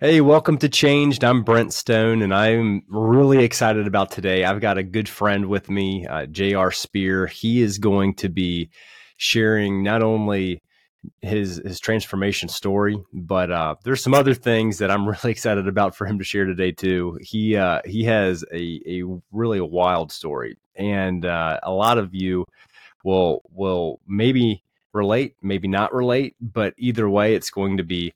Hey, welcome to Changed. I'm Brent Stone, and I'm really excited about today. I've got a good friend with me, uh, J.R. Spear. He is going to be sharing not only his his transformation story, but uh, there's some other things that I'm really excited about for him to share today too. He uh, he has a a really wild story, and uh, a lot of you will will maybe relate, maybe not relate, but either way, it's going to be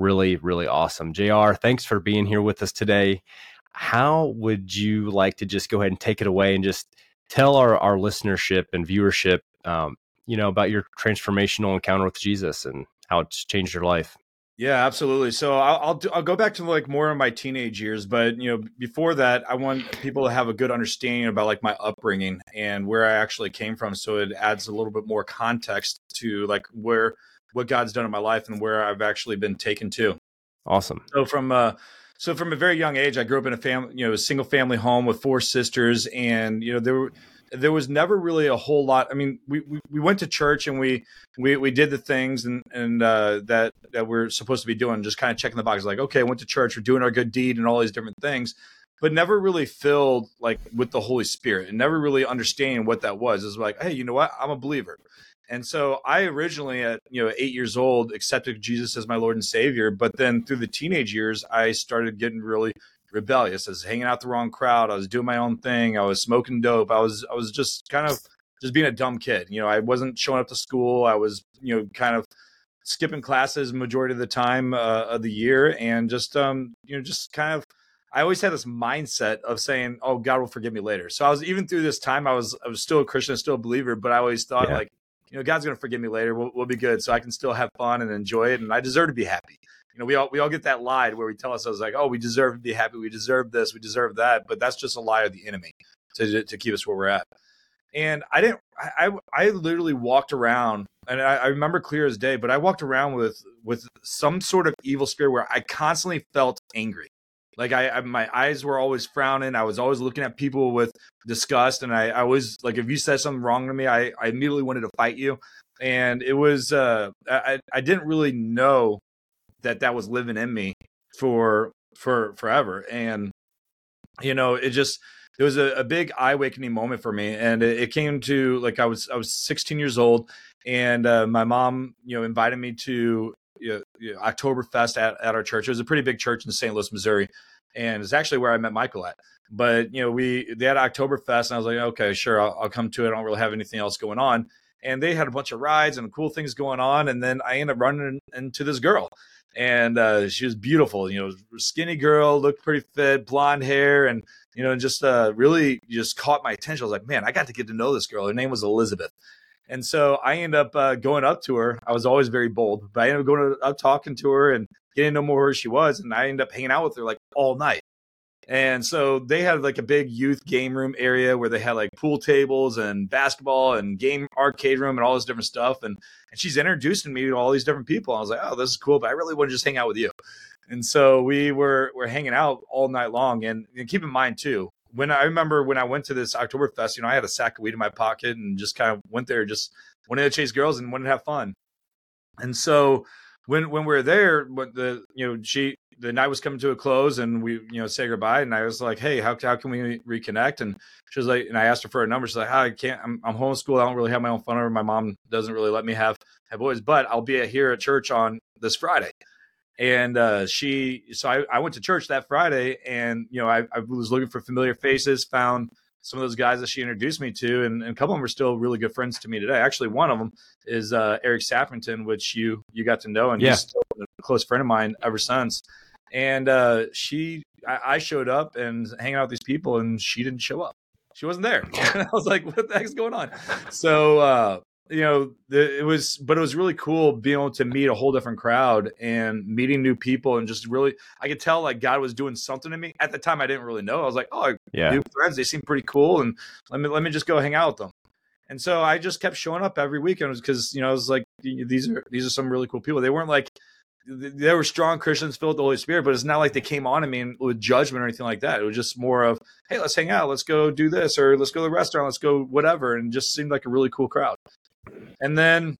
really, really awesome. JR, thanks for being here with us today. How would you like to just go ahead and take it away and just tell our, our listenership and viewership, um, you know, about your transformational encounter with Jesus and how it's changed your life? Yeah, absolutely. So I'll I'll, do, I'll, go back to like more of my teenage years, but you know, before that, I want people to have a good understanding about like my upbringing and where I actually came from, so it adds a little bit more context to like where what God's done in my life and where I've actually been taken to. Awesome. So from uh so from a very young age, I grew up in a family, you know, a single family home with four sisters, and you know there were there was never really a whole lot. I mean, we, we, we went to church and we we, we did the things and and uh, that that we're supposed to be doing, just kind of checking the box, like okay, I went to church, we're doing our good deed and all these different things, but never really filled like with the Holy Spirit and never really understanding what that was. It's like, hey, you know what? I'm a believer. And so I originally at you know 8 years old accepted Jesus as my Lord and Savior, but then through the teenage years I started getting really rebellious. I was hanging out the wrong crowd, I was doing my own thing, I was smoking dope. I was I was just kind of just being a dumb kid. You know, I wasn't showing up to school. I was, you know, kind of skipping classes majority of the time uh, of the year and just um you know just kind of I always had this mindset of saying, "Oh, God will forgive me later." So I was even through this time, I was I was still a Christian, still a believer, but I always thought yeah. like, you know, God's going to forgive me later. We'll, we'll be good. So I can still have fun and enjoy it. And I deserve to be happy. You know, we all, we all get that lie where we tell ourselves like, oh, we deserve to be happy. We deserve this. We deserve that. But that's just a lie of the enemy to, to keep us where we're at. And I didn't, I, I, I literally walked around and I, I remember clear as day, but I walked around with, with some sort of evil spirit where I constantly felt angry. Like I, I, my eyes were always frowning. I was always looking at people with disgust, and I, I was like, if you said something wrong to me, I, I immediately wanted to fight you. And it was, uh, I, I didn't really know that that was living in me for for forever. And you know, it just it was a, a big eye awakening moment for me, and it, it, came to like I was I was 16 years old, and uh, my mom, you know, invited me to you know, Oktoberfest at, at our church. It was a pretty big church in St. Louis, Missouri and it's actually where I met Michael at. But you know, we they had Oktoberfest, and I was like, okay, sure, I'll, I'll come to it. I don't really have anything else going on. And they had a bunch of rides and cool things going on. And then I ended up running into this girl, and uh, she was beautiful. You know, skinny girl, looked pretty fit, blonde hair, and you know, just uh, really just caught my attention. I was like, man, I got to get to know this girl. Her name was Elizabeth. And so I ended up uh, going up to her. I was always very bold, but I ended up going up talking to her and getting to know more who she was. And I ended up hanging out with her like all night. And so they had like a big youth game room area where they had like pool tables and basketball and game arcade room and all this different stuff. And, and she's introducing me to all these different people. I was like, oh, this is cool, but I really want to just hang out with you. And so we were were hanging out all night long. And, and keep in mind too, when I remember when I went to this Oktoberfest, you know, I had a sack of weed in my pocket and just kind of went there, just wanted to chase girls and wanted to have fun. And so when when we were there, what the you know she the night was coming to a close and we you know say goodbye and I was like, hey, how how can we reconnect? And she was like, and I asked her for a number. She's like, oh, I can't. I'm, I'm homeschooled. I don't really have my own phone number. My mom doesn't really let me have have boys, but I'll be here at church on this Friday and uh, she so I, I, went to church that friday and you know I, I, was looking for familiar faces found some of those guys that she introduced me to and, and, a couple of them are still really good friends to me today. Actually one of them is uh, eric sappington which you you got to know and yeah. he's still a close friend of mine ever since. And uh, she I, I, showed up and hanging out with these people and she didn't show up. She wasn't there. And i was like what the heck's going on? So uh, you know, the, it was, but it was really cool being able to meet a whole different crowd and meeting new people and just really, I could tell like God was doing something to me. At the time, I didn't really know. I was like, oh, yeah, new friends, they seem pretty cool, and let me let me just go hang out with them. And so I just kept showing up every weekend because you know I was like, these are these are some really cool people. They weren't like they were strong Christians filled with the Holy Spirit, but it's not like they came on to me with judgment or anything like that. It was just more of, hey, let's hang out, let's go do this, or let's go to the restaurant, let's go whatever, and just seemed like a really cool crowd. And then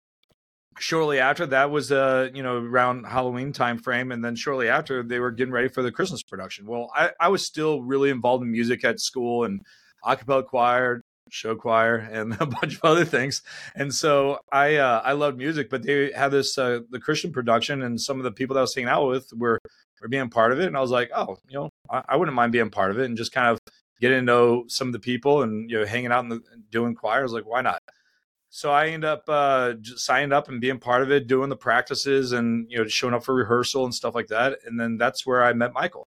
shortly after that was uh you know around halloween time frame and then shortly after they were getting ready for the christmas production. Well i, I was still really involved in music at school and acapella choir show choir and a bunch of other things. And so i uh i loved music but they had this uh the christian production and some of the people that i was hanging out with were were being part of it. And i was like oh you know i, I wouldn't mind being part of it and just kind of getting to know some of the people and you know hanging out and doing choir. I was like why not so I end up uh, signing up and being part of it, doing the practices and you know showing up for rehearsal and stuff like that. And then that's where I met Michael.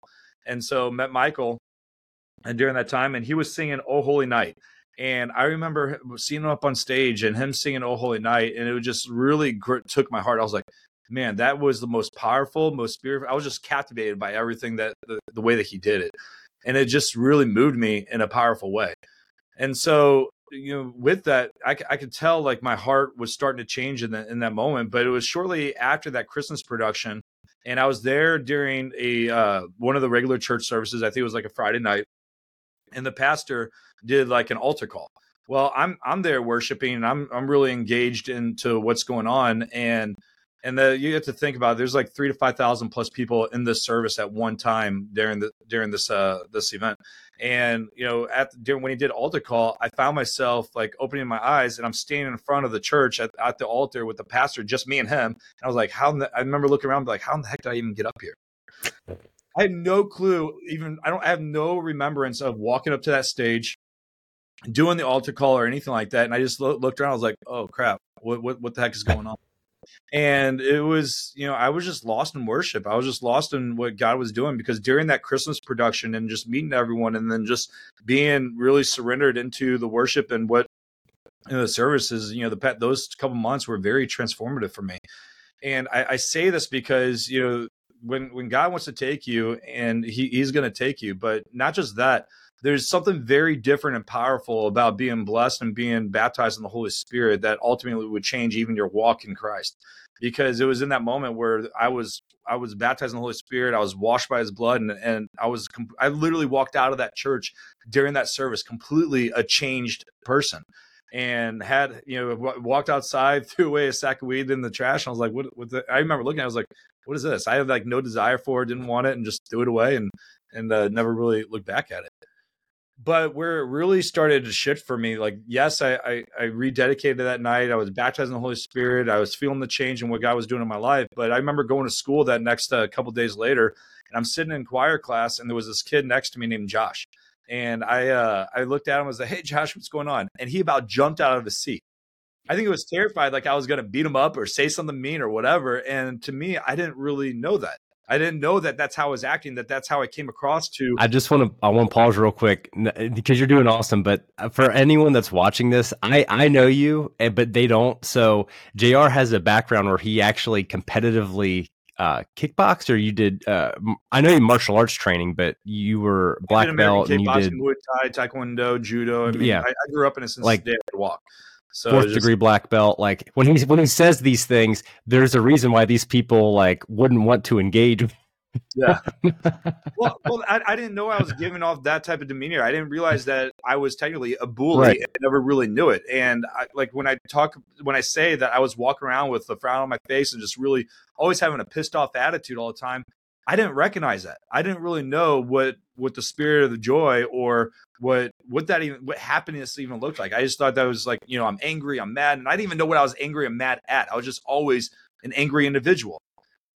And so met Michael, and during that time, and he was singing "Oh Holy Night." And I remember seeing him up on stage and him singing "Oh Holy Night," and it just really gr- took my heart. I was like, "Man, that was the most powerful, most spiritual." I was just captivated by everything that the, the way that he did it, and it just really moved me in a powerful way. And so you know with that I, I could tell like my heart was starting to change in that in that moment but it was shortly after that christmas production and i was there during a uh, one of the regular church services i think it was like a friday night and the pastor did like an altar call. Well i'm i'm there worshiping and i'm i'm really engaged into what's going on and and the, you have to think about it, there's like three to five thousand plus people in this service at one time during the during this uh this event. And you know at during when he did altar call i found myself like opening my eyes and i'm standing in front of the church at, at the altar with the pastor just me and him. And i was like how the, i remember looking around like how in the heck did i even get up here? I had no clue even i don't I have no remembrance of walking up to that stage doing the altar call or anything like that. And i just lo- looked around i was like oh crap. What, what, what the heck is going on and it was you know i was just lost in worship. I was just lost in what god was doing because during that christmas production and just meeting everyone and then just being really surrendered into the worship and what you know, the services you know the pet those couple months were very transformative for me. And I, I say this because you know when when god wants to take you and he, he's going to take you but not just that there's something very different and powerful about being blessed and being baptized in the Holy Spirit that ultimately would change even your walk in Christ. Because it was in that moment where I was I was baptized in the Holy Spirit, I was washed by His blood, and and I was I literally walked out of that church during that service completely a changed person, and had you know walked outside, threw away a sack of weed in the trash. And I was like, what? what the? I remember looking, I was like, what is this? I had like no desire for it, didn't want it, and just threw it away, and and uh, never really looked back at it but where it really started to shift for me, like yes, I, I, I rededicated that night. I was baptized in the Holy Spirit. I was feeling the change in what God was doing in my life. But I remember going to school that next uh, couple days later, and I'm sitting in choir class, and there was this kid next to me named Josh, and I uh, I looked at him and was like, "Hey, Josh, what's going on?" And he about jumped out of his seat. I think it was terrified, like I was going to beat him up or say something mean or whatever. And to me, I didn't really know that. I didn't know that that's how I was acting. That that's how I came across to. I just want to I want to pause real quick because you're doing awesome. But uh, for anyone that's watching this, I I know you, eh, but they don't. So Jr. has a background where he actually competitively uh, kickboxed, or you did. Uh, I know you martial arts training, but you were black belt and you did Muay Thai, Taekwondo, Judo. I mean, yeah, I, I grew up in a since like, day I could walk. So fourth just, degree black belt. Like when he when he says these things, there's a reason why these people like wouldn't want to engage. yeah. well, well, I, I, didn't know I was giving off that type of demeanor. I didn't realize that I was technically a bully. Right. I never really knew it. And I, like when I talk, when I say that I was walking around with a frown on my face and just really always having a pissed off attitude all the time, I didn't recognize that. I didn't really know what what the spirit of the joy or what what that even what happiness even looked like. I just thought that was like, you know, I'm angry, I'm mad, and I didn't even know what I was angry and mad at. I was just always an angry individual.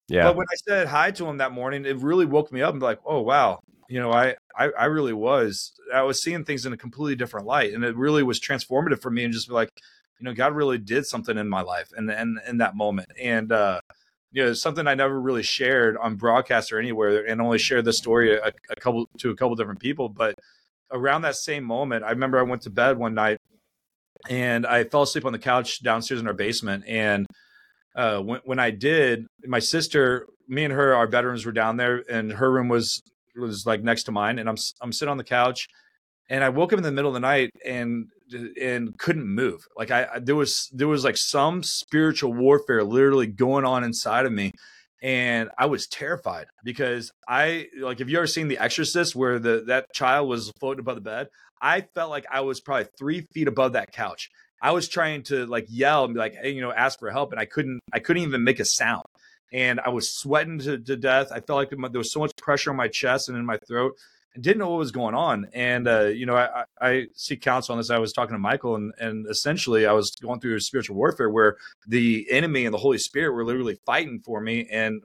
Yeah. But when I said hi to him that morning, it really woke me up and be like, oh wow, you know, I, I I really was I was seeing things in a completely different light. And it really was transformative for me and just be like, you know, God really did something in my life and and in that moment. And uh you know something I never really shared on broadcast or anywhere, and only shared the story a, a couple to a couple different people. But around that same moment, I remember I went to bed one night and I fell asleep on the couch downstairs in our basement. And uh, when when I did, my sister, me and her, our bedrooms were down there, and her room was was like next to mine. And I'm I'm sitting on the couch, and I woke up in the middle of the night and and couldn't move. Like I, there was there was like some spiritual warfare literally going on inside of me, and I was terrified because I like. Have you ever seen The Exorcist where the that child was floating above the bed? I felt like I was probably three feet above that couch, I was trying to like yell and be like, hey, you know, ask for help, and I couldn't. I couldn't even make a sound, and I was sweating to, to death. I felt like there was so much pressure on my chest and in my throat, didn't know what was going on. And uh, you know, I, I seek counsel on this. I was talking to Michael, and and essentially, I was going through spiritual warfare where the enemy and the Holy Spirit were literally fighting for me and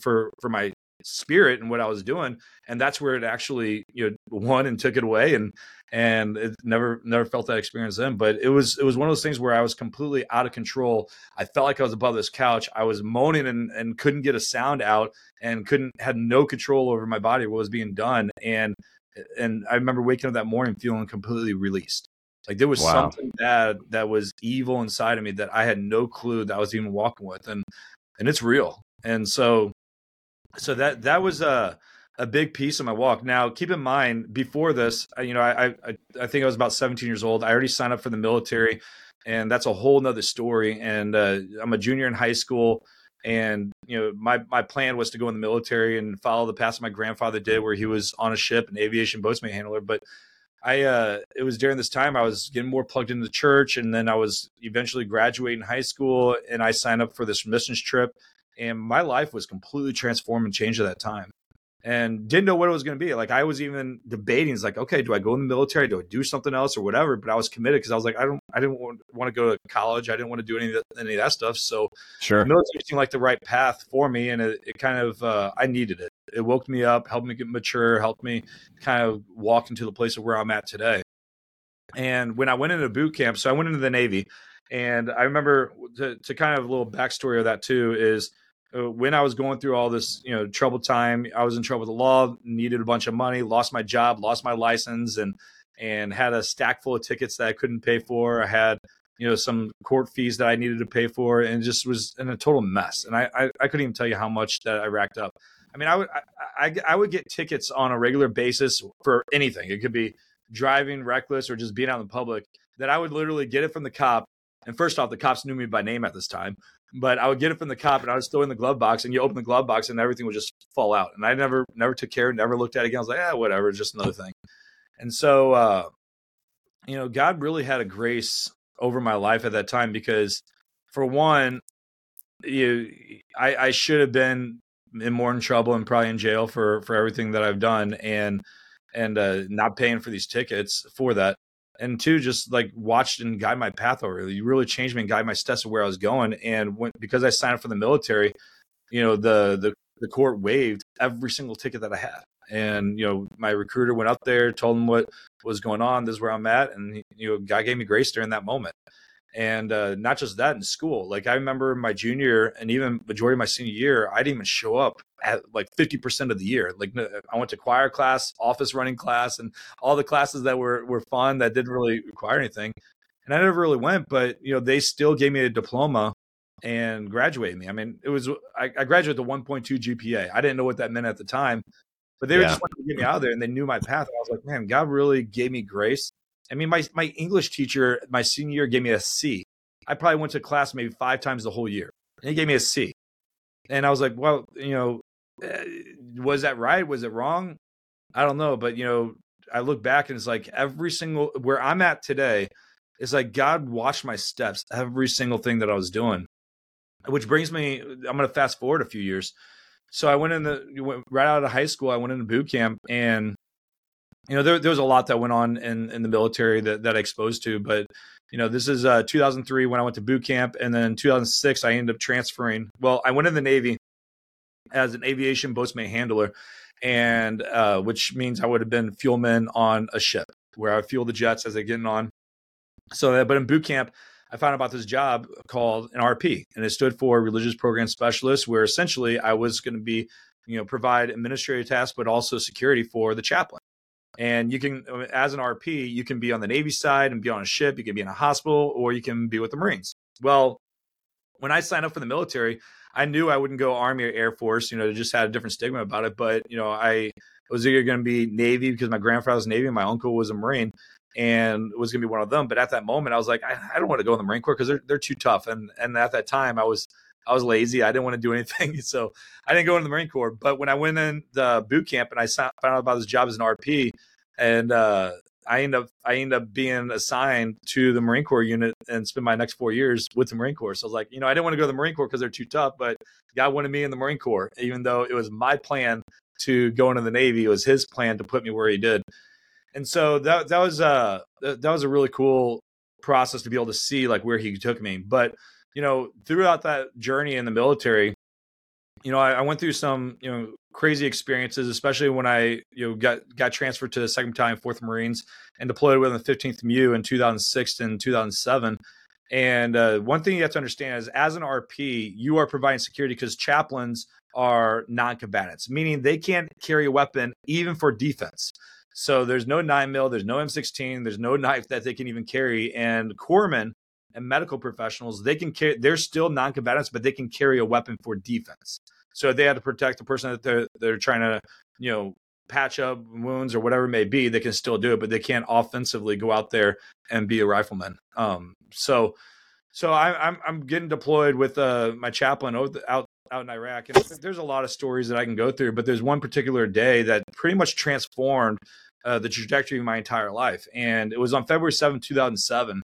for for my spirit and what I was doing, and that's where it actually you know won and took it away, and and it never never felt that experience then. But it was it was one of those things where I was completely out of control. I felt like I was above this couch. I was moaning and and couldn't get a sound out, and couldn't had no control over my body, what was being done, and and I remember waking up that morning feeling completely released. Like there was wow. something bad that was evil inside of me that I had no clue that I was even walking with, and and it's real. And so so that that was a a big piece of my walk. Now, keep in mind, before this, you know, I I, I think I was about 17 years old. I already signed up for the military, and that's a whole nother story. And uh, I'm a junior in high school, and you know, my my plan was to go in the military and follow the path my grandfather did, where he was on a ship, an aviation boatswain handler. But I uh, it was during this time I was getting more plugged into the church, and then I was eventually graduating high school, and I signed up for this missions trip and my life was completely transformed and changed at that time. And didn't know what it was going to be. Like i was even debating it's like okay do i go in the military? Do i do something else or whatever? But i was committed because i was like i don't i didn't want, want to go to college. I didn't want to do any of that, any of that stuff. So sure. military seemed like the right path for me and it, it kind of uh, i needed it. It woke me up helped me get mature helped me kind of walk into the place of where i'm at today. And when i went into boot camp so i went into the navy and i remember to, to kind of a little backstory of that too is Uh, when I was going through all this, you know, trouble time, I was in trouble with the law, needed a bunch of money, lost my job, lost my license, and and had a stack full of tickets that I couldn't pay for. I had, you know, some court fees that I needed to pay for, and just was in a total mess. And I I, I couldn't even tell you how much that I racked up. I mean, I would I, I, I would get tickets on a regular basis for anything. It could be driving reckless or just being out in the public. That I would literally get it from the cop. And first off, the cops knew me by name at this time but I would get it from the cop and I was still in the glove box and you open the glove box and everything would just fall out. And I never, never took care, never looked at it again. I was like, yeah, whatever, it's just another thing. And so, uh, you know, God really had a grace over my life at that time because for one, you, I, I should have been in more in trouble and probably in jail for, for everything that I've done and, and, uh, not paying for these tickets for that and two, just like watched and guide my path over. You really changed me and guide my steps of where I was going. And when, because I signed up for the military, you know, the the the court waived every single ticket that I had. And you know, my recruiter went up there, told him what was going on. This is where I'm at, and you know, God gave me grace during that moment and uh, not just that in school like i remember my junior and even majority of my senior year i didn't even show up at like 50% of the year like i went to choir class office running class and all the classes that were were fun that didn't really require anything and i never really went but you know they still gave me a diploma and graduated me. I mean it was i, I graduated the 1.2 gpa i didn't know what that meant at the time but they were just wanting to get me out there and they knew my path and i was like man god really gave me grace I mean, my my English teacher my senior year gave me a C. I probably went to class maybe five times the whole year, and he gave me a C. And I was like, well, you know, eh, was that right? Was it wrong? I don't know, but you know, I look back and it's like every single where I'm at today is like God watched my steps, every single thing that I was doing. Which brings me, I'm going to fast forward a few years. So I went in the right out of high school. I went into boot camp, and you know, there, there was a lot that went on in, in the military that, that I exposed to, but you know, this is uh, 2003 when I went to boot camp, and then 2006 I ended up transferring. Well, I went in the Navy as an aviation boatswain handler, and uh, which means I would have been fuelman on a ship where I fuel the jets as they're getting on. So, uh, but in boot camp, I found out about this job called an RP, and it stood for Religious Program Specialist, where essentially I was going to be, you know, provide administrative tasks, but also security for the chaplain. And you can, as an RP, you can be on the Navy side and be on a ship, you can be in a hospital, or you can be with the Marines. Well, when I signed up for the military, I knew I wouldn't go Army or Air Force, you know, it just had a different stigma about it. But, you know, I was either going to be Navy because my grandfather was Navy and my uncle was a Marine and was going to be one of them. But at that moment, I was like, I, I don't want to go in the Marine Corps because they're, they're too tough. And, and at that time, I was, I was lazy. I didn't want to do anything. So I didn't go into the Marine Corps. But when I went in the boot camp and I found out about this job as an RP, and uh, I end up I end up being assigned to the Marine Corps unit and spend my next four years with the Marine Corps. So I was like, you know, I didn't want to go to the Marine Corps because they're too tough, but God wanted me in the Marine Corps, even though it was my plan to go into the Navy. It was his plan to put me where he did. And so that that was uh that was a really cool process to be able to see like where he took me. But you know, throughout that journey in the military, you know, I, I, went through some, you know, crazy experiences, especially when I, you know, got got transferred to the Second Battalion, Fourth Marines, and deployed with the 15th MEU in 2006 and 2007. And uh, one thing you have to understand is, as an RP, you are providing security because chaplains are non-combatants, meaning they can't carry a weapon even for defense. So there's no nine mil, there's no M16, there's no knife that they can even carry. And corpsmen and medical professionals, they can carry, they're still non-combatants, but they can carry a weapon for defense. So they had to protect the person that they're they're trying to, you know, patch up wounds or whatever it may be, they can still do it, but they can't offensively go out there and be a rifleman. Um, so, so I, am I'm, I'm getting deployed with uh, my chaplain out out in Iraq, and there's a lot of stories that I can go through, but there's one particular day that pretty much transformed uh, the trajectory of my entire life, and it was on February 7, 2007,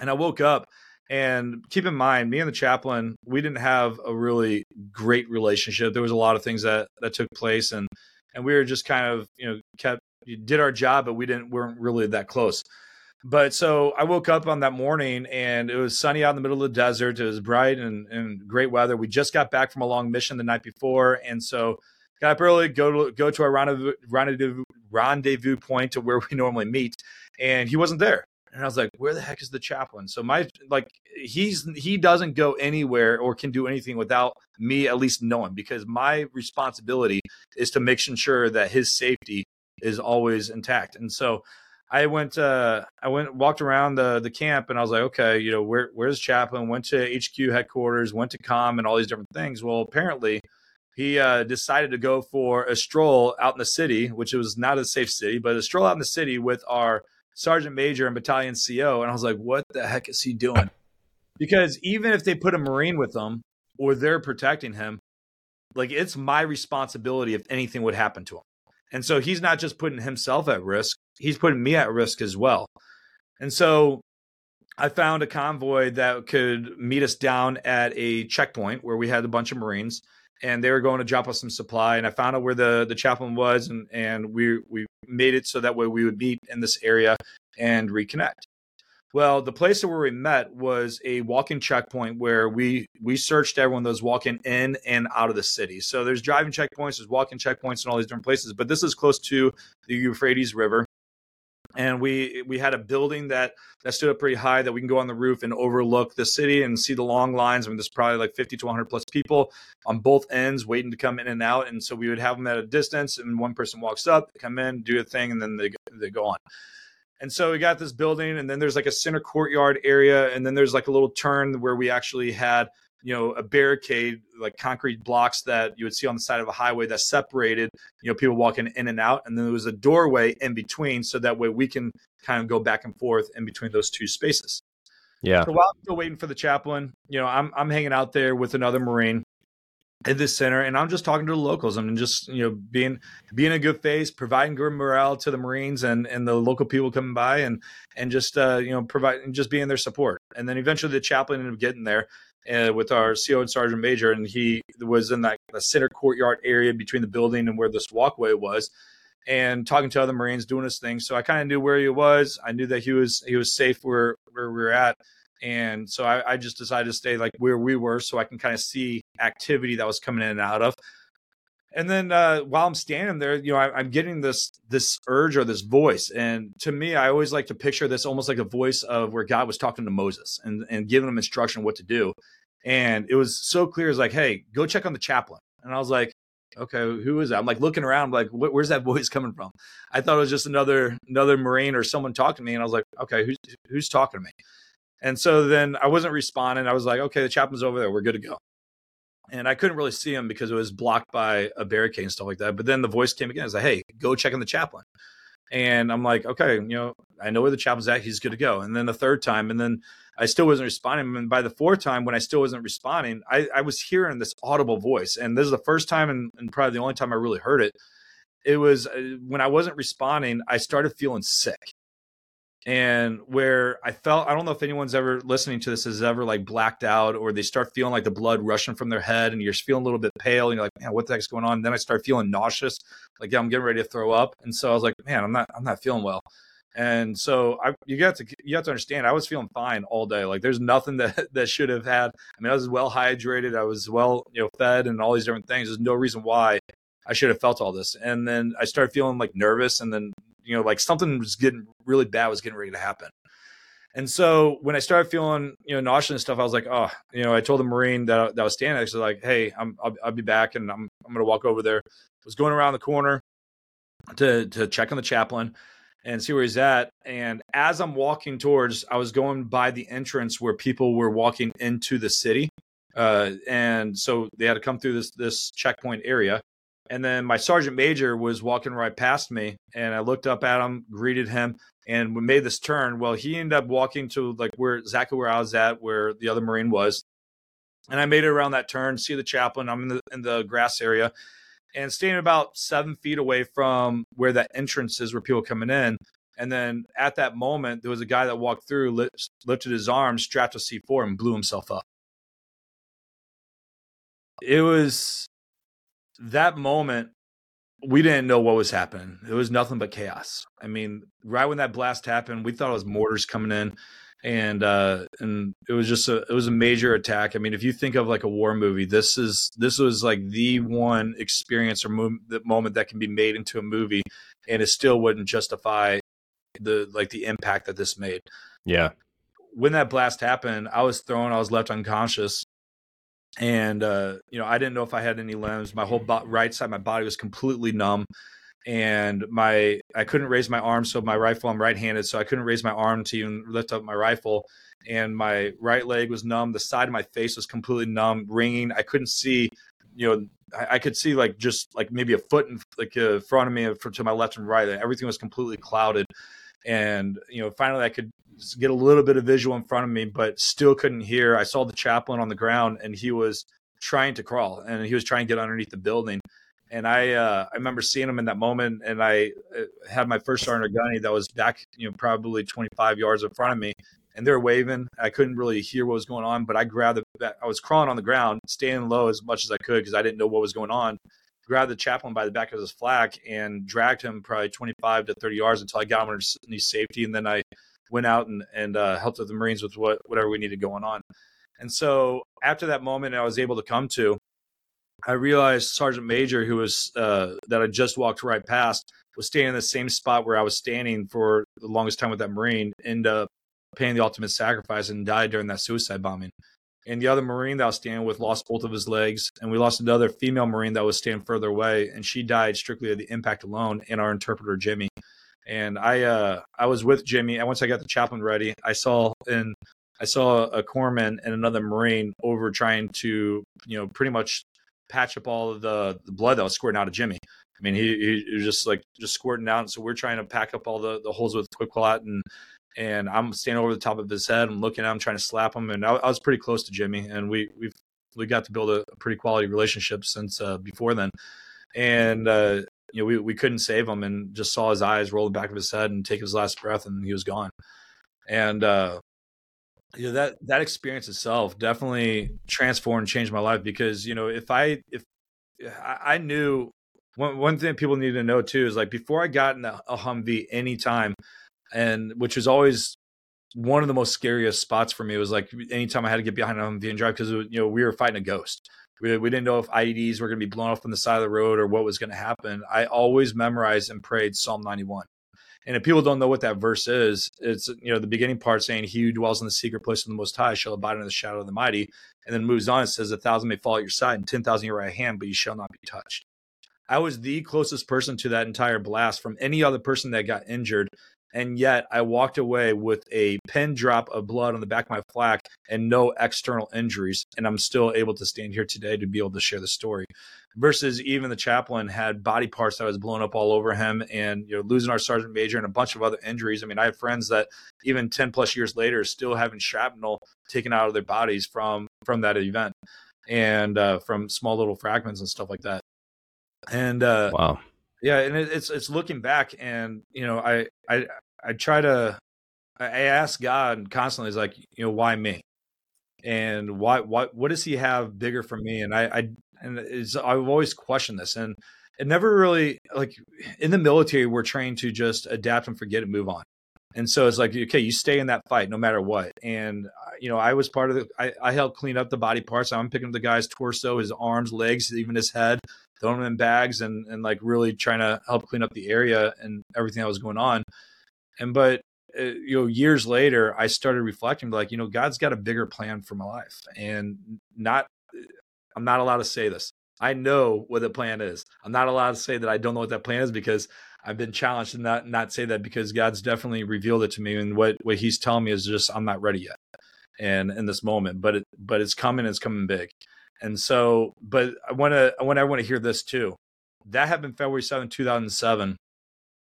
and I woke up and keep in mind, me and the chaplain, we didn't have a really great relationship. There was a lot of things that that took place, and and we were just kind of you know kept did our job, but we didn't weren't really that close. But so I woke up on that morning and it was sunny out in the middle of the desert. It was bright and, and great weather. We just got back from a long mission the night before, and so got up early, go to go to our rendezvous, rendezvous rendezvous point to where we normally meet, and he wasn't there and I was like, where the heck is the chaplain? So my like he's he doesn't go anywhere or can do anything without me at least knowing because my responsibility is to make sure that his safety is always intact. And so I went uh I went walked around the the camp and I was like, okay, you know, where where's chaplain? Went to HQ headquarters, went to com and all these different things. Well, apparently he uh, decided to go for a stroll out in the city, which was not a safe city, but a stroll out in the city with our sergeant major and battalion CO. And I was like, what the heck is he doing? Because even if they put a Marine with them or they're protecting him, like it's my responsibility if anything would happen to him. And so he's not just putting himself at risk, he's putting me at risk as well. And so I found a convoy that could meet us down at a checkpoint where we had a bunch of Marines and they were going to drop us some supply. And I found out where the the chaplain was, and and we we made it so that way we would meet in this area and reconnect. Well, the place where we met was a walk-in checkpoint where we we searched everyone that was walking in and out of the city. So there's driving checkpoints, there's walk-in checkpoints, and all these different places. But this is close to the Euphrates River, and we we had a building that that stood up pretty high that we can go on the roof and overlook the city and see the long lines. I mean, there's probably like 50 to 100 plus people on both ends waiting to come in and out, and so we would have them at a distance, and one person walks up, come in, do a thing, and then they they go on. And so we got this building, and then there's like a center courtyard area, and then there's like a little turn where we actually had you know a barricade like concrete blocks that you would see on the side of a highway that separated you know people walking in and out. And then there was a doorway in between so that way we can kind of go back and forth in between those two spaces. Yeah. So while i'm still waiting for the chaplain you know i'm, I'm hanging out there with another marine at this center and i'm just talking to the locals i'm just you know being being a good face providing good morale to the marines and and the local people coming by and and just uh you know provide and just being their support and then eventually the chaplain ended up getting there uh, with our CO and Sergeant Major, and he was in that the center courtyard area between the building and where this walkway was, and talking to other Marines, doing his thing. So I kind of knew where he was. I knew that he was he was safe where where we were at, and so I, I just decided to stay like where we were, so I can kind of see activity that was coming in and out of. And then uh, while I'm standing there, you know, I, am getting this this urge or this voice, and to me, I always like to picture this almost like a voice of where God was talking to Moses and and giving him instruction what to do. And it was so clear, it's like, hey, go check on the chaplain. And I was like, okay, who is that? I'm like looking around, like, where's that voice coming from? I thought it was just another another Marine or someone talking to me, and I was like, okay, who's who's talking to me? And so then I wasn't responding. I was like, okay, the chaplain's over there. We're good to go and I couldn't really see him because it was blocked by a barricade and stuff like that. But then the voice came again. It's like, hey, go check on the chaplain. And I'm like, okay, you know, I know where the chaplain's at. He's good to go. And then the third time, and then I still wasn't responding. And by the fourth time, when I still wasn't responding, I, I was hearing this audible voice. And this is the first time and, and probably the only time I really heard it. it was uh, when I wasn't responding, I started feeling sick. And where I felt, I don't know if anyone's ever listening to this has ever like blacked out or they start feeling like the blood rushing from their head and you're feeling a little bit pale and you're like, man, what the heck's going on? And then I start feeling nauseous, like, yeah, I'm getting ready to throw up. And so I was like, man, I'm not, I'm not feeling well. And so I, you got to you have to understand I was feeling fine all day. Like there's nothing that that should have had. I mean, I was well hydrated, I was well you know fed, and all these different things. There's no reason why I should have felt all this. And then I started feeling like nervous, and then you know like something was getting really bad was getting ready to happen. And so when I started feeling, you know, nauseous and stuff, I was like, oh, you know, I told the Marine that, that was standing next to like, hey, I'm, I'll, I'll, be back and I'm, I'm going to walk over there. I was going around the corner to, to check on the chaplain and see where he's at. And as I'm walking towards, I was going by the entrance where people were walking into the city. Uh, and so they had to come through this this checkpoint area. And then my sergeant major was walking right past me, and I looked up at him, greeted him, and we made this turn. Well, he ended up walking to like where exactly where I was at, where the other Marine was. And I made it around that turn, see the chaplain. I'm in the in the grass area, and standing about seven feet away from where that entrance is where people coming in. And then at that moment, there was a guy that walked through, lifted his arm, strapped a C4, and blew himself up. It was that moment. We didn't know what was happening. It was nothing but chaos. I mean, right when that blast happened, we thought it was mortars coming in and uh and it was just a it was a major attack i mean if you think of like a war movie this is this was like the one experience or mo- the moment that can be made into a movie and it still wouldn't justify the like the impact that this made yeah when that blast happened i was thrown i was left unconscious and uh you know i didn't know if i had any limbs my whole bo- right side my body was completely numb and my I couldn't raise my arm, so my rifle I'm right-handed, so I couldn't raise my arm to even lift up my rifle. And my right leg was numb. The side of my face was completely numb, ringing. I couldn't see. You know, I, I could see like just like maybe a foot in like in front of me uh, to my left and right. Everything was completely clouded. And you know, finally I could get a little bit of visual in front of me, but still couldn't hear. I saw the chaplain on the ground, and he was trying to crawl, and he was trying to get underneath the building and I uh, I remember seeing him in that moment, and I uh, had my first sergeant gunny that was back, you know, probably 25 yards in front of me, and they're waving. I couldn't really hear what was going on, but I grabbed the. I was crawling on the ground, staying low as much as I could because I didn't know what was going on. Grabbed the chaplain by the back of his flak and dragged him probably 25 to 30 yards until I got him underneath safety, and then I went out and and uh, helped the Marines with what whatever we needed going on. And so after that moment, I was able to come to I realized Sergeant Major, who was uh, that I just walked right past, was standing in the same spot where I was standing for the longest time with that Marine, ended up paying the ultimate sacrifice and died during that suicide bombing. And the other Marine that was standing with lost both of his legs, and we lost another female Marine that was standing further away, and she died strictly of the impact alone. And our interpreter Jimmy, and I, uh, I was with Jimmy, and once I got the chaplain ready, I saw in I saw a corpsman and another Marine over trying to, you know, pretty much patch up all of the, the blood that was squirting out of Jimmy. I mean, he, he was just like just squirting out. And so we're trying to pack up all the, the holes with QuikClot and and I'm standing over the top of his head and looking at him, trying to slap him. And I, I was pretty close to Jimmy, and we we've we got to build a, a pretty quality relationship since uh, before then. And uh, you know, we we couldn't save him, and just saw his eyes roll the back of his head and take his last breath, and he was gone. And uh, you know that that experience itself definitely transformed changed my life because you know if i if i, knew one, one thing people need to know too is like before i got in a, a humvee anytime and which was always one of the most scariest spots for me was like anytime i had to get behind on the and drive because you know we were fighting a ghost we, we didn't know if ieds were going to be blown off on the side of the road or what was going to happen i always memorized and prayed psalm 91 and if people don't know what that verse is, it's you know the beginning part saying, "He who dwells in the secret place of the Most High shall abide in the shadow of the Mighty," and then moves on. It says, "A thousand may fall at your side and ten thousand your right hand, but you shall not be touched." I was the closest person to that entire blast from any other person that got injured and yet I walked away with a pin drop of blood on the back of my flak and no external injuries. And I'm still able to stand here today to be able to share the story. Versus even the chaplain had body parts that was blown up all over him and you know losing our sergeant major and a bunch of other injuries. I mean, I have friends that even 10 plus years later still having shrapnel taken out of their bodies from from that event and uh, from small little fragments and stuff like that. And uh, wow yeah, and it's it's looking back, and you know, I I I try to I ask God constantly, is like, you know, why me? And why what what does he have bigger for me? And I I and it's I've always questioned this and it never really like in the military we're trained to just adapt and forget and move on and so it's like okay you stay in that fight no matter what and uh, you know i was part of the i, I helped clean up the body parts i'm picking up the guy's torso his arms legs even his head throwing them in bags and and like really trying to help clean up the area and everything that was going on and but uh, you know years later i started reflecting like you know god's got a bigger plan for my life and not i'm not allowed to say this I know what the plan is. I'm not allowed to say that I don't know what that plan is because I've been challenged to not not say that because God's definitely revealed it to me, and what what He's telling me is just I'm not ready yet, and in this moment, but it but it's coming, it's coming big, and so but I want to I want everyone to hear this too. That happened February 7, 2007.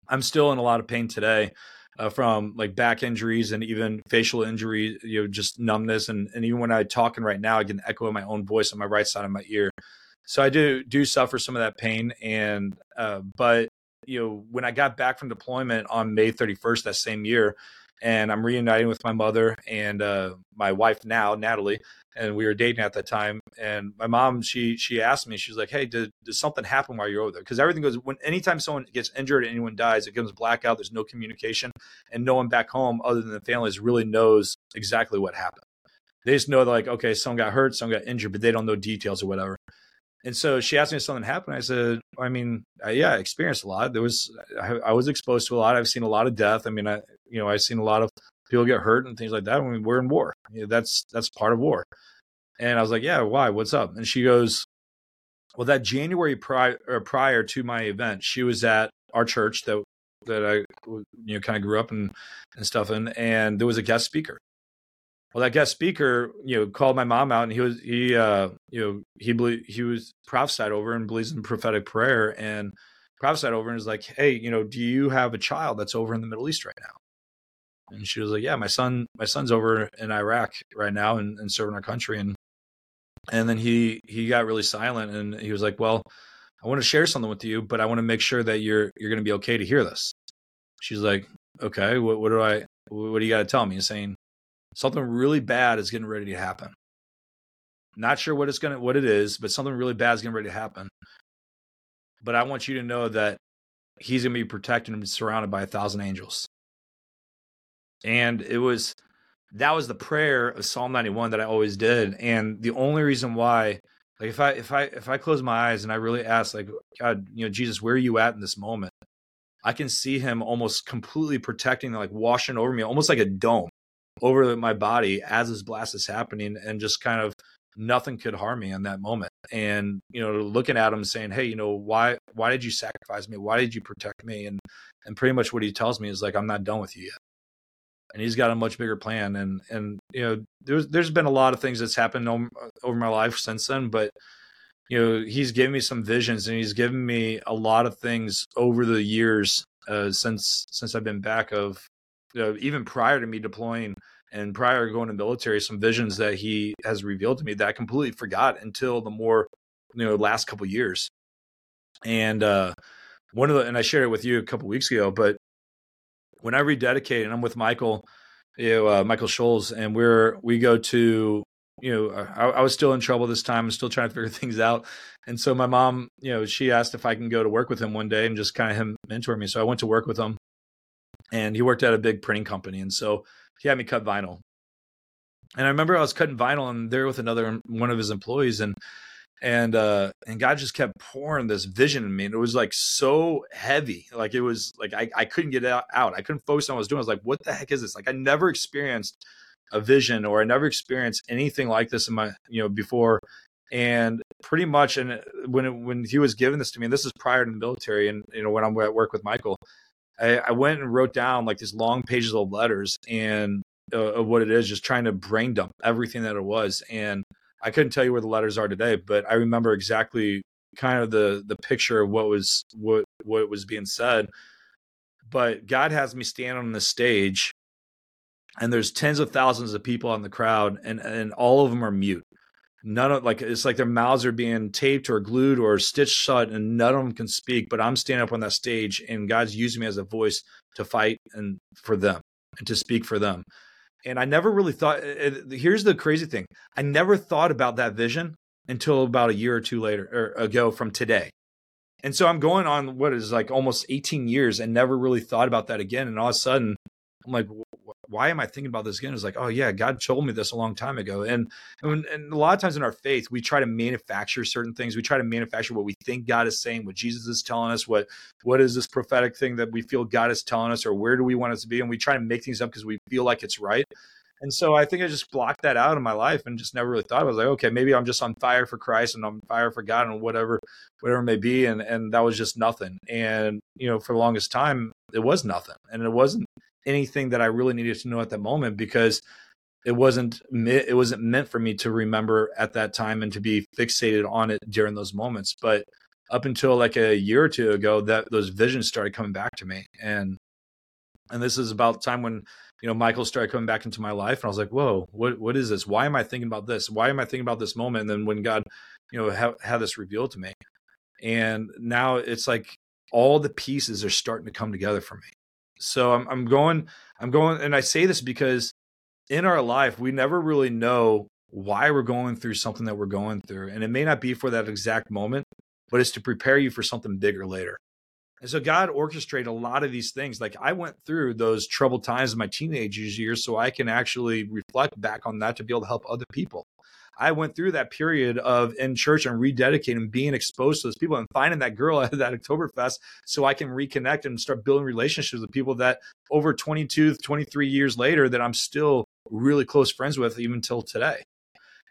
I'm still in a lot of pain today. Uh, from like back injuries and even facial injury, you know, just numbness. And, and even when I'm talking right now, I get an echo my own voice on my right side of my ear so I do do suffer some of that pain, and uh, but you know when I got back from deployment on May 31st that same year, and I'm reuniting with my mother and uh, my wife now, Natalie, and we were dating at that time. And my mom, she she asked me, she's like, "Hey, did, did something happen while you're over there?" Because everything goes when anytime someone gets injured, and anyone dies, it comes blackout. There's no communication, and no one back home other than the families really knows exactly what happened. They just know like, okay, someone got hurt, someone got injured, but they don't know details or whatever. And so she asked me if something happened. I said, I mean, I, yeah, I experienced a lot. There was, I, I, was exposed to a lot. I've seen a lot of death. I mean, I, you know, I've seen a lot of people get hurt and things like that. Mean, we're in war. You know, that's, that's part of war. And I was like, yeah, why? What's up? And she goes, well, that January prior, prior to my event, she was at our church that, that I, you know, kind of grew up and, and stuff in, and there was a guest speaker well, that guest speaker, you know, called my mom out, and he was he, uh, you know, he believe, he was prophesied over and believes in prophetic prayer, and prophesied over and is like, hey, you know, do you have a child that's over in the Middle East right now? And she was like, yeah, my son, my son's over in Iraq right now and, and serving our country, and and then he he got really silent, and he was like, well, I want to share something with you, but I want to make sure that you're you're going to be okay to hear this. She's like, okay, what, what do I, what do you got to tell me? He's saying, something really bad is getting ready to happen. Not sure what it's gonna what it is, but something really bad is getting ready to happen. But I want you to know that he's gonna be protected and surrounded by a thousand angels. And it was that was the prayer of Psalm 91 that I always did. And the only reason why, like if I if I if I close my eyes and I really ask, like, God, you know, Jesus, where are you at in this moment? I can see him almost completely protecting, like washing over me, almost like a dome over my body as this blast is happening and just kind of nothing could harm me in that moment and you know looking at him saying hey you know why why did you sacrifice me why did you protect me and and pretty much what he tells me is like i'm not done with you yet and he's got a much bigger plan and and you know there's there's been a lot of things that's happened over, my life since then but you know he's given me some visions and he's given me a lot of things over the years uh, since since i've been back of uh, even prior to me deploying and prior to going to military, some visions that he has revealed to me that I completely forgot until the more, you know, last couple years. And uh, one of the, and I shared it with you a couple weeks ago, but when I rededicated, and I'm with Michael, you know, uh, Michael Scholes, and we're we go to, you know, I, I was still in trouble this time. I'm still trying to figure things out, and so my mom, you know, she asked if I can go to work with him one day and just kind of him mentor me. So I went to work with him, and he worked at a big printing company, and so he had me cut vinyl. And I remember I was cutting vinyl, and there with another one of his employees, and and uh and God just kept pouring this vision in me, and it was like so heavy, like it was like I I couldn't get it out. I couldn't focus on what I was doing. I was like, what the heck is this? Like I never experienced a vision, or I never experienced anything like this in my you know before and pretty much and when it, when he was giving this to me and this is prior to the military and you know when i'm at work with michael I, I went and wrote down like these long pages of letters and uh, of what it is, just trying to brain dump everything that it was. And I couldn't tell you where the letters are today, but I remember exactly kind of the the picture of what was what what was being said. But God has me stand on the stage, and there's tens of thousands of people on the crowd, and and all of them are mute. none of like it's like their mouths are being taped or glued or stitched shut and none of them can speak but i'm standing up on that stage and god's using me as a voice to fight and for them and to speak for them and i never really thought eh, eh, here's the crazy thing i never thought about that vision until about a year or two later or ago from today. And so i'm going on what is like almost 18 years and never really thought about that again and all of a sudden i'm like why am I thinking about this again? It's like, oh yeah, God told me this a long time ago. And, and and a lot of times in our faith, we try to manufacture certain things. We try to manufacture what we think God is saying, what Jesus is telling us, what what is this prophetic thing that we feel God is telling us, or where do we want us to be? And we try to make things up because we feel like it's right. And so I think I just blocked that out in my life and just never really thought. I was like, okay, maybe I'm just on fire for Christ and I'm on fire for God and whatever, whatever may be. And and that was just nothing. And you know, for the longest time, it was nothing. And it wasn't anything that I really needed to know at that moment because it wasn't it wasn't meant for me to remember at that time and to be fixated on it during those moments. But up until like a year or two ago, that those visions started coming back to me, and and this is about the time when you know Michael started coming back into my life, and I was like, whoa, what what is this? Why am I thinking about this? Why am I thinking about this moment? And then when God, you know, ha- had this revealed to me, and now it's like all the pieces are starting to come together for me so I'm, I'm going, I'm going, and I say this because in our life, we never really know why we're going through something that we're going through. And it may not be for that exact moment, but it's to prepare you for something bigger later. And so God orchestrated a lot of these things. Like I went through those troubled times in my teenage years so I can actually reflect back on that to be able to help other people. I went through that period of in church and rededicating, being exposed to those people and finding that girl at that Oktoberfest so I can reconnect and start building relationships with people that over 22, 23 years later that I'm still really close friends with even till today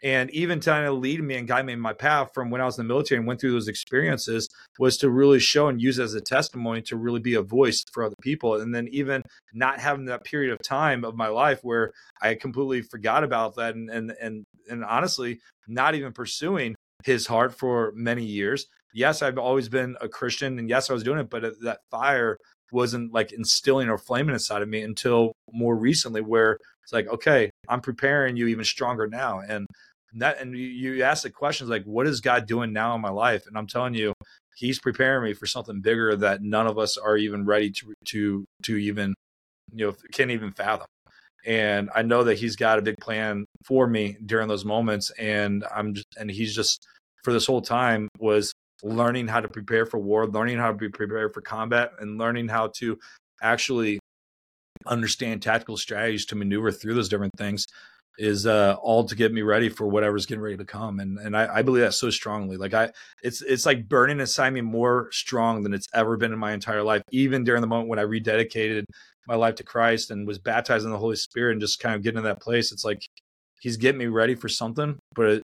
and even trying to lead me and guide me in my path from when I was in the military and went through those experiences was to really show and use as a testimony to really be a voice for other people. And then even not having that period of time of my life where I completely forgot about that and and and, and honestly not even pursuing his heart for many years. Yes, I've always been a Christian and yes, I was doing it, but that fire wasn't like instilling or flaming inside of me until more recently where it's like okay i'm preparing you even stronger now. And that and you, ask the questions like what is god doing now in my life? And i'm telling you he's preparing me for something bigger that none of us are even ready to to to even you know can't even fathom. And i know that he's got a big plan for me during those moments and i'm just and he's just for this whole time was learning how to prepare for war learning how to be prepared for combat and learning how to actually understand tactical strategies to maneuver through those different things is uh, all to get me ready for whatever's getting ready to come. And and I, I, believe that so strongly. Like I, it's it's like burning inside me more strong than it's ever been in my entire life. Even during the moment when I rededicated my life to Christ and was baptized in the Holy Spirit and just kind of getting to that place, it's like He's getting me ready for something. But it,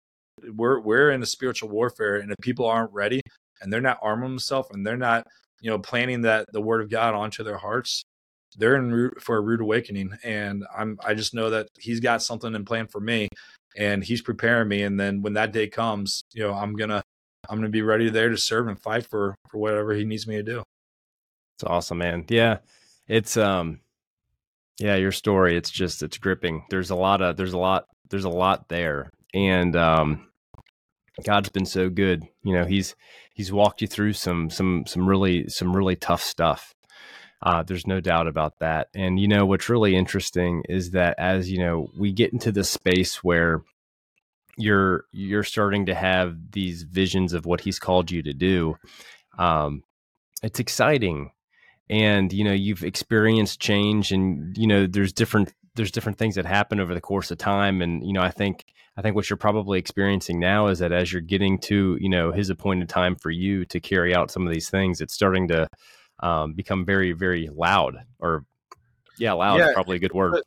we're we're in a spiritual warfare, and if people aren't ready and they're not arming themselves and they're not you know planting that the Word of God onto their hearts, they're in route for a rude awakening and i'm i just know that he's got something in plan for me and he's preparing me and then when that day comes you know i'm gonna i'm gonna be ready there to serve and fight for for whatever he needs me to do. It's awesome man. Yeah it's um yeah your story it's just it's gripping. There's a lot of there's a lot there's a lot there and um god's been so good. You know he's he's walked you through some some some really some really tough stuff uh, there's no doubt about that. And you know what's really interesting is that as you know we get into the space where you're you're starting to have these visions of what he's called you to do. Um, it's exciting, and you know you've experienced change, and you know there's different there's different things that happen over the course of time, and you know I think I think what you're probably experiencing now is that as you're getting to you know his appointed time for you to carry out some of these things, it's starting to um, become very very loud or yeah loud yeah, probably a good word.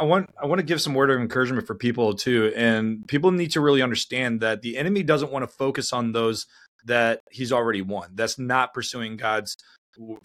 I, want i want to give some word of encouragement for people too and people need to really understand that the enemy doesn't want to focus on those that he's already won that's not pursuing god's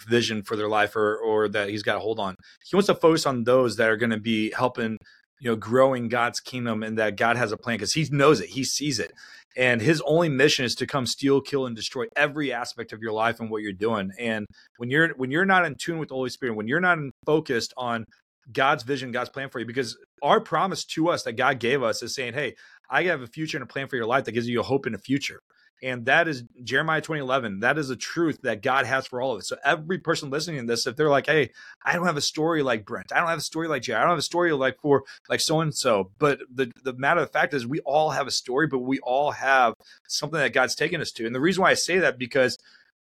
vision for their life or or that he's got a hold on. He wants to focus on those that are going to be helping you know growing god's kingdom and that god has a plan because he knows it he sees it and his only mission is to come steal kill and destroy every aspect of your life and what you're doing and when you're when you're not in tune with the holy spirit when you're not focused on God's vision, God's plan for you. Because our promise to us that God gave us is saying, Hey, I have a future and a plan for your life that gives you a hope in the future. And that is Jeremiah 2011. That is a truth that God has for all of us. So every person listening to this, if they're like, hey, I don't have a story like Brent, I don't have a story like Jay, I don't have a story like for like so and so. But the, the matter of fact is we all have a story, but we all have something that God's taken us to. And the reason why I say that because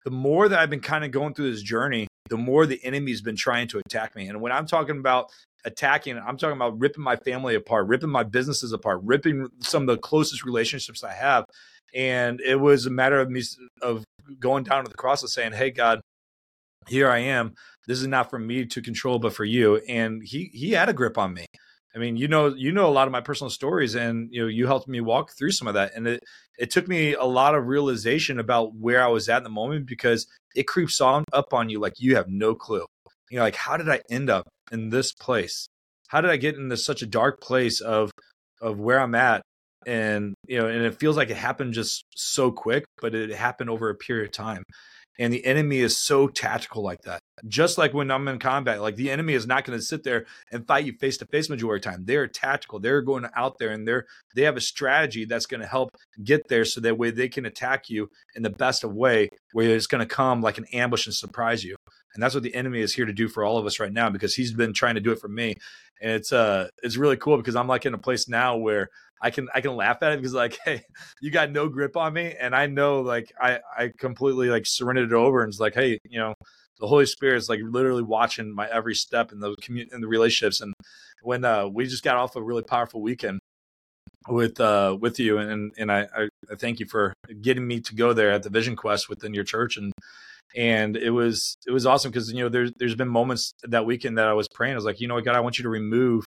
the more that I've been kind of going through this journey, the more the enemy's been trying to attack me. And when I'm talking about attacking, I'm talking about ripping my family apart, ripping my businesses apart, ripping some of the closest relationships I have. And it was a matter of me of going down to the cross and saying, "Hey, God, here I am. This is not for me to control, but for you." And he he had a grip on me. I mean, you know, you know a lot of my personal stories, and you know, you helped me walk through some of that, and it it took me a lot of realization about where I was at in the moment because it creeps on up on you like you have no clue. You know, like how did I end up in this place? How did I get into such a dark place of of where I'm at and you know and it feels like it happened just so quick but it happened over a period of time. And the enemy is so tactical like that. Just like when i'm in combat like the enemy is not going to sit there and fight you face to face majority of time. They're tactical. They're going out there and they're they have a strategy that's going to help get there so that way they can attack you in the best of way where it's going to come like an ambush and surprise you. And that's what the enemy is here to do for all of us right now because he's been trying to do it for me and it's uh it's really cool because i'm like in a place now where I can I can laugh at it because like, hey, you got no grip on me, and I know like I I completely like surrendered it over, and it's like, hey, you know, the Holy Spirit is like literally watching my every step in the community in the relationships. And when uh, we just got off a really powerful weekend with uh with you, and and I I thank you for getting me to go there at the Vision Quest within your church, and and it was it was awesome because you know there's there's been moments that weekend that I was praying. I was like, you know, God, I want you to remove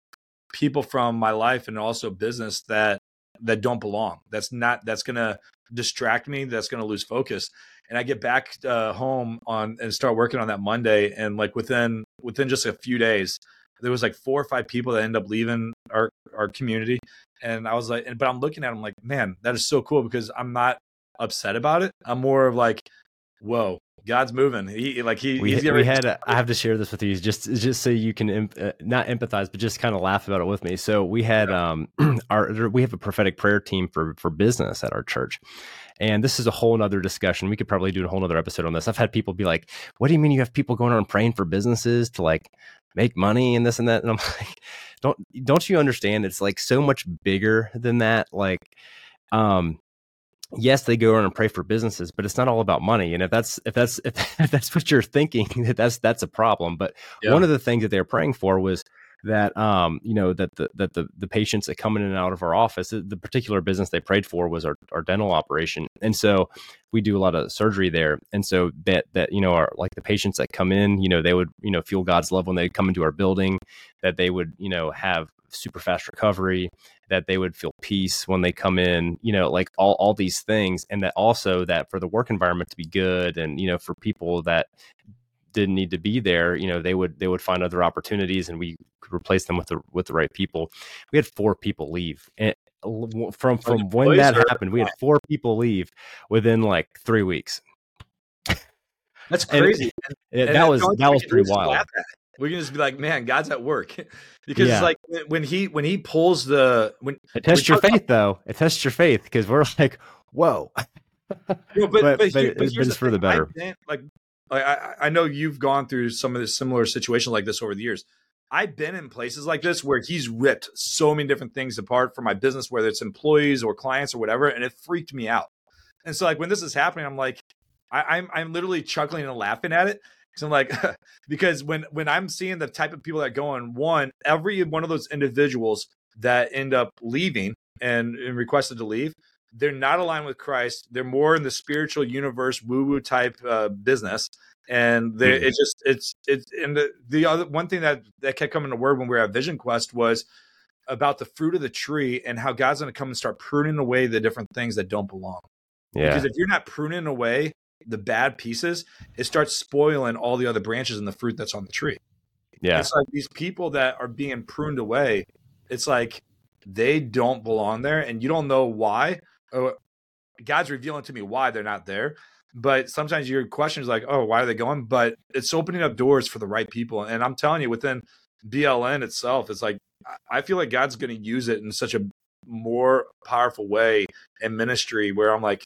people from my life and also business that that don't belong. That's not that's to distract me. That's to lose focus. And I get back uh, home on and start working on that Monday, and like within within just a few days, there was like four or five people that end up leaving our our community. And I was like, but I'm looking at them like, man, that is so cool because I'm not upset about it. I'm more of like, whoa, God's moving. He like he. We, we had. A, I have to share this with you, just just so you can uh, not empathize, but just kind of laugh about it with me. So we had yeah. um our we have a prophetic prayer team for for business at our church, and this is a whole other discussion. We could probably do a whole other episode on this. I've had people be like, "What do you mean you have people going around praying for businesses to like make money and this and that?" And I'm like, "Don't don't you understand? It's like so much bigger than that. Like, um, yes, they go around and pray for businesses, but it's not all about money. And if that's if that's if, that's what you're thinking, that that's that's a problem. But yeah. one of the things that they're praying for was that um you know that the that the the patients that come in and out of our office the particular business they prayed for was our, our dental operation and so we do a lot of surgery there and so that that you know are like the patients that come in you know they would you know feel god's love when they come into our building that they would you know have super fast recovery, that they would feel peace when they come in, you know, like all, all these things. And that also that for the work environment to be good and, you know, for people that didn't need to be there, you know, they would they would find other opportunities and we could replace them with the with the right people. We had four people leave. Eh, and from from when that happened, we had four people leave within like three weeks. That's crazy. And, and, and that was that was pretty wild we can just be like, man, God's at work, because yeah. it's like when he when he pulls the when it tests your faith though. It tests your faith because we're like, whoa. but, but, but, but, but it's for the better. Been, like, I, I know you've gone through some of the similar situations like this over the years. I've been in places like this where he's ripped so many different things apart from my business, whether it's employees or clients or whatever, and it freaked me out. And so, like when this is happening, I'm like, I, I'm I'm literally chuckling and laughing at it so I'm like, because when when I'm seeing the type of people that go on, one, every one of those individuals that end up leaving and, and requested to leave, they're not aligned with Christ. They're more in the spiritual universe, woo woo type uh, business, and they mm-hmm. it just it's it's and the, the other one thing that that kept coming to word when we were at Vision Quest was about the fruit of the tree and how God's going to come and start pruning away the different things that don't belong. Yeah. Because if you're not pruning away the bad pieces, it starts spoiling all the other branches and the fruit that's on the tree. Yeah. It's like these people that are being pruned away, it's like they don't belong there and you don't know why. Oh, God's revealing to me why they're not there. But sometimes your question is like, oh, why are they going? But it's opening up doors for the right people. And I'm telling you, within BLN itself, it's like I feel like God's going to use it in such a more powerful way in ministry where I'm like,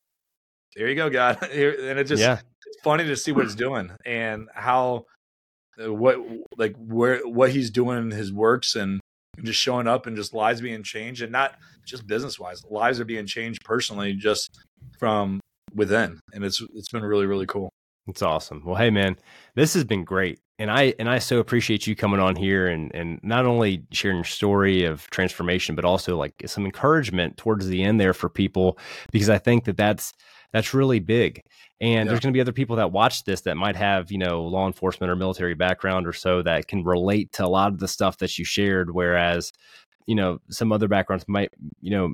here you go, God. and it just, yeah. it's funny to see what it's doing and how, uh, what, like, where, what he's doing in his works and just showing up and just lives being changed and not just business wise, lives are being changed personally just from within. And it's, it's been really, really cool. It's awesome. Well, hey man, this has been great. And I and I so appreciate you coming on here and and not only sharing your story of transformation but also like some encouragement towards the end there for people because I think that that's that's really big. And yeah. there's going to be other people that watch this that might have, you know, law enforcement or military background or so that can relate to a lot of the stuff that you shared whereas you know some other backgrounds might you know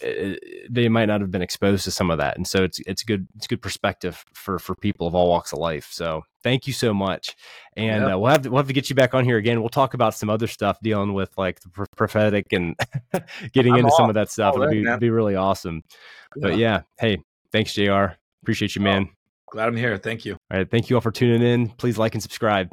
eh, they might not have been exposed to some of that. And so it's it's good it's good perspective for for people of all walks of life. So thank you so much. And yep. uh, we'll have to we'll have to get you back on here again. We'll talk about some other stuff dealing with like the prophetic and getting I'm into some of that stuff. it'll be, be really awesome. Yeah. but yeah. hey thanks jr appreciate you man. oh, glad i'm here. Thank you. All right. Thank you all for tuning in. Please like and subscribe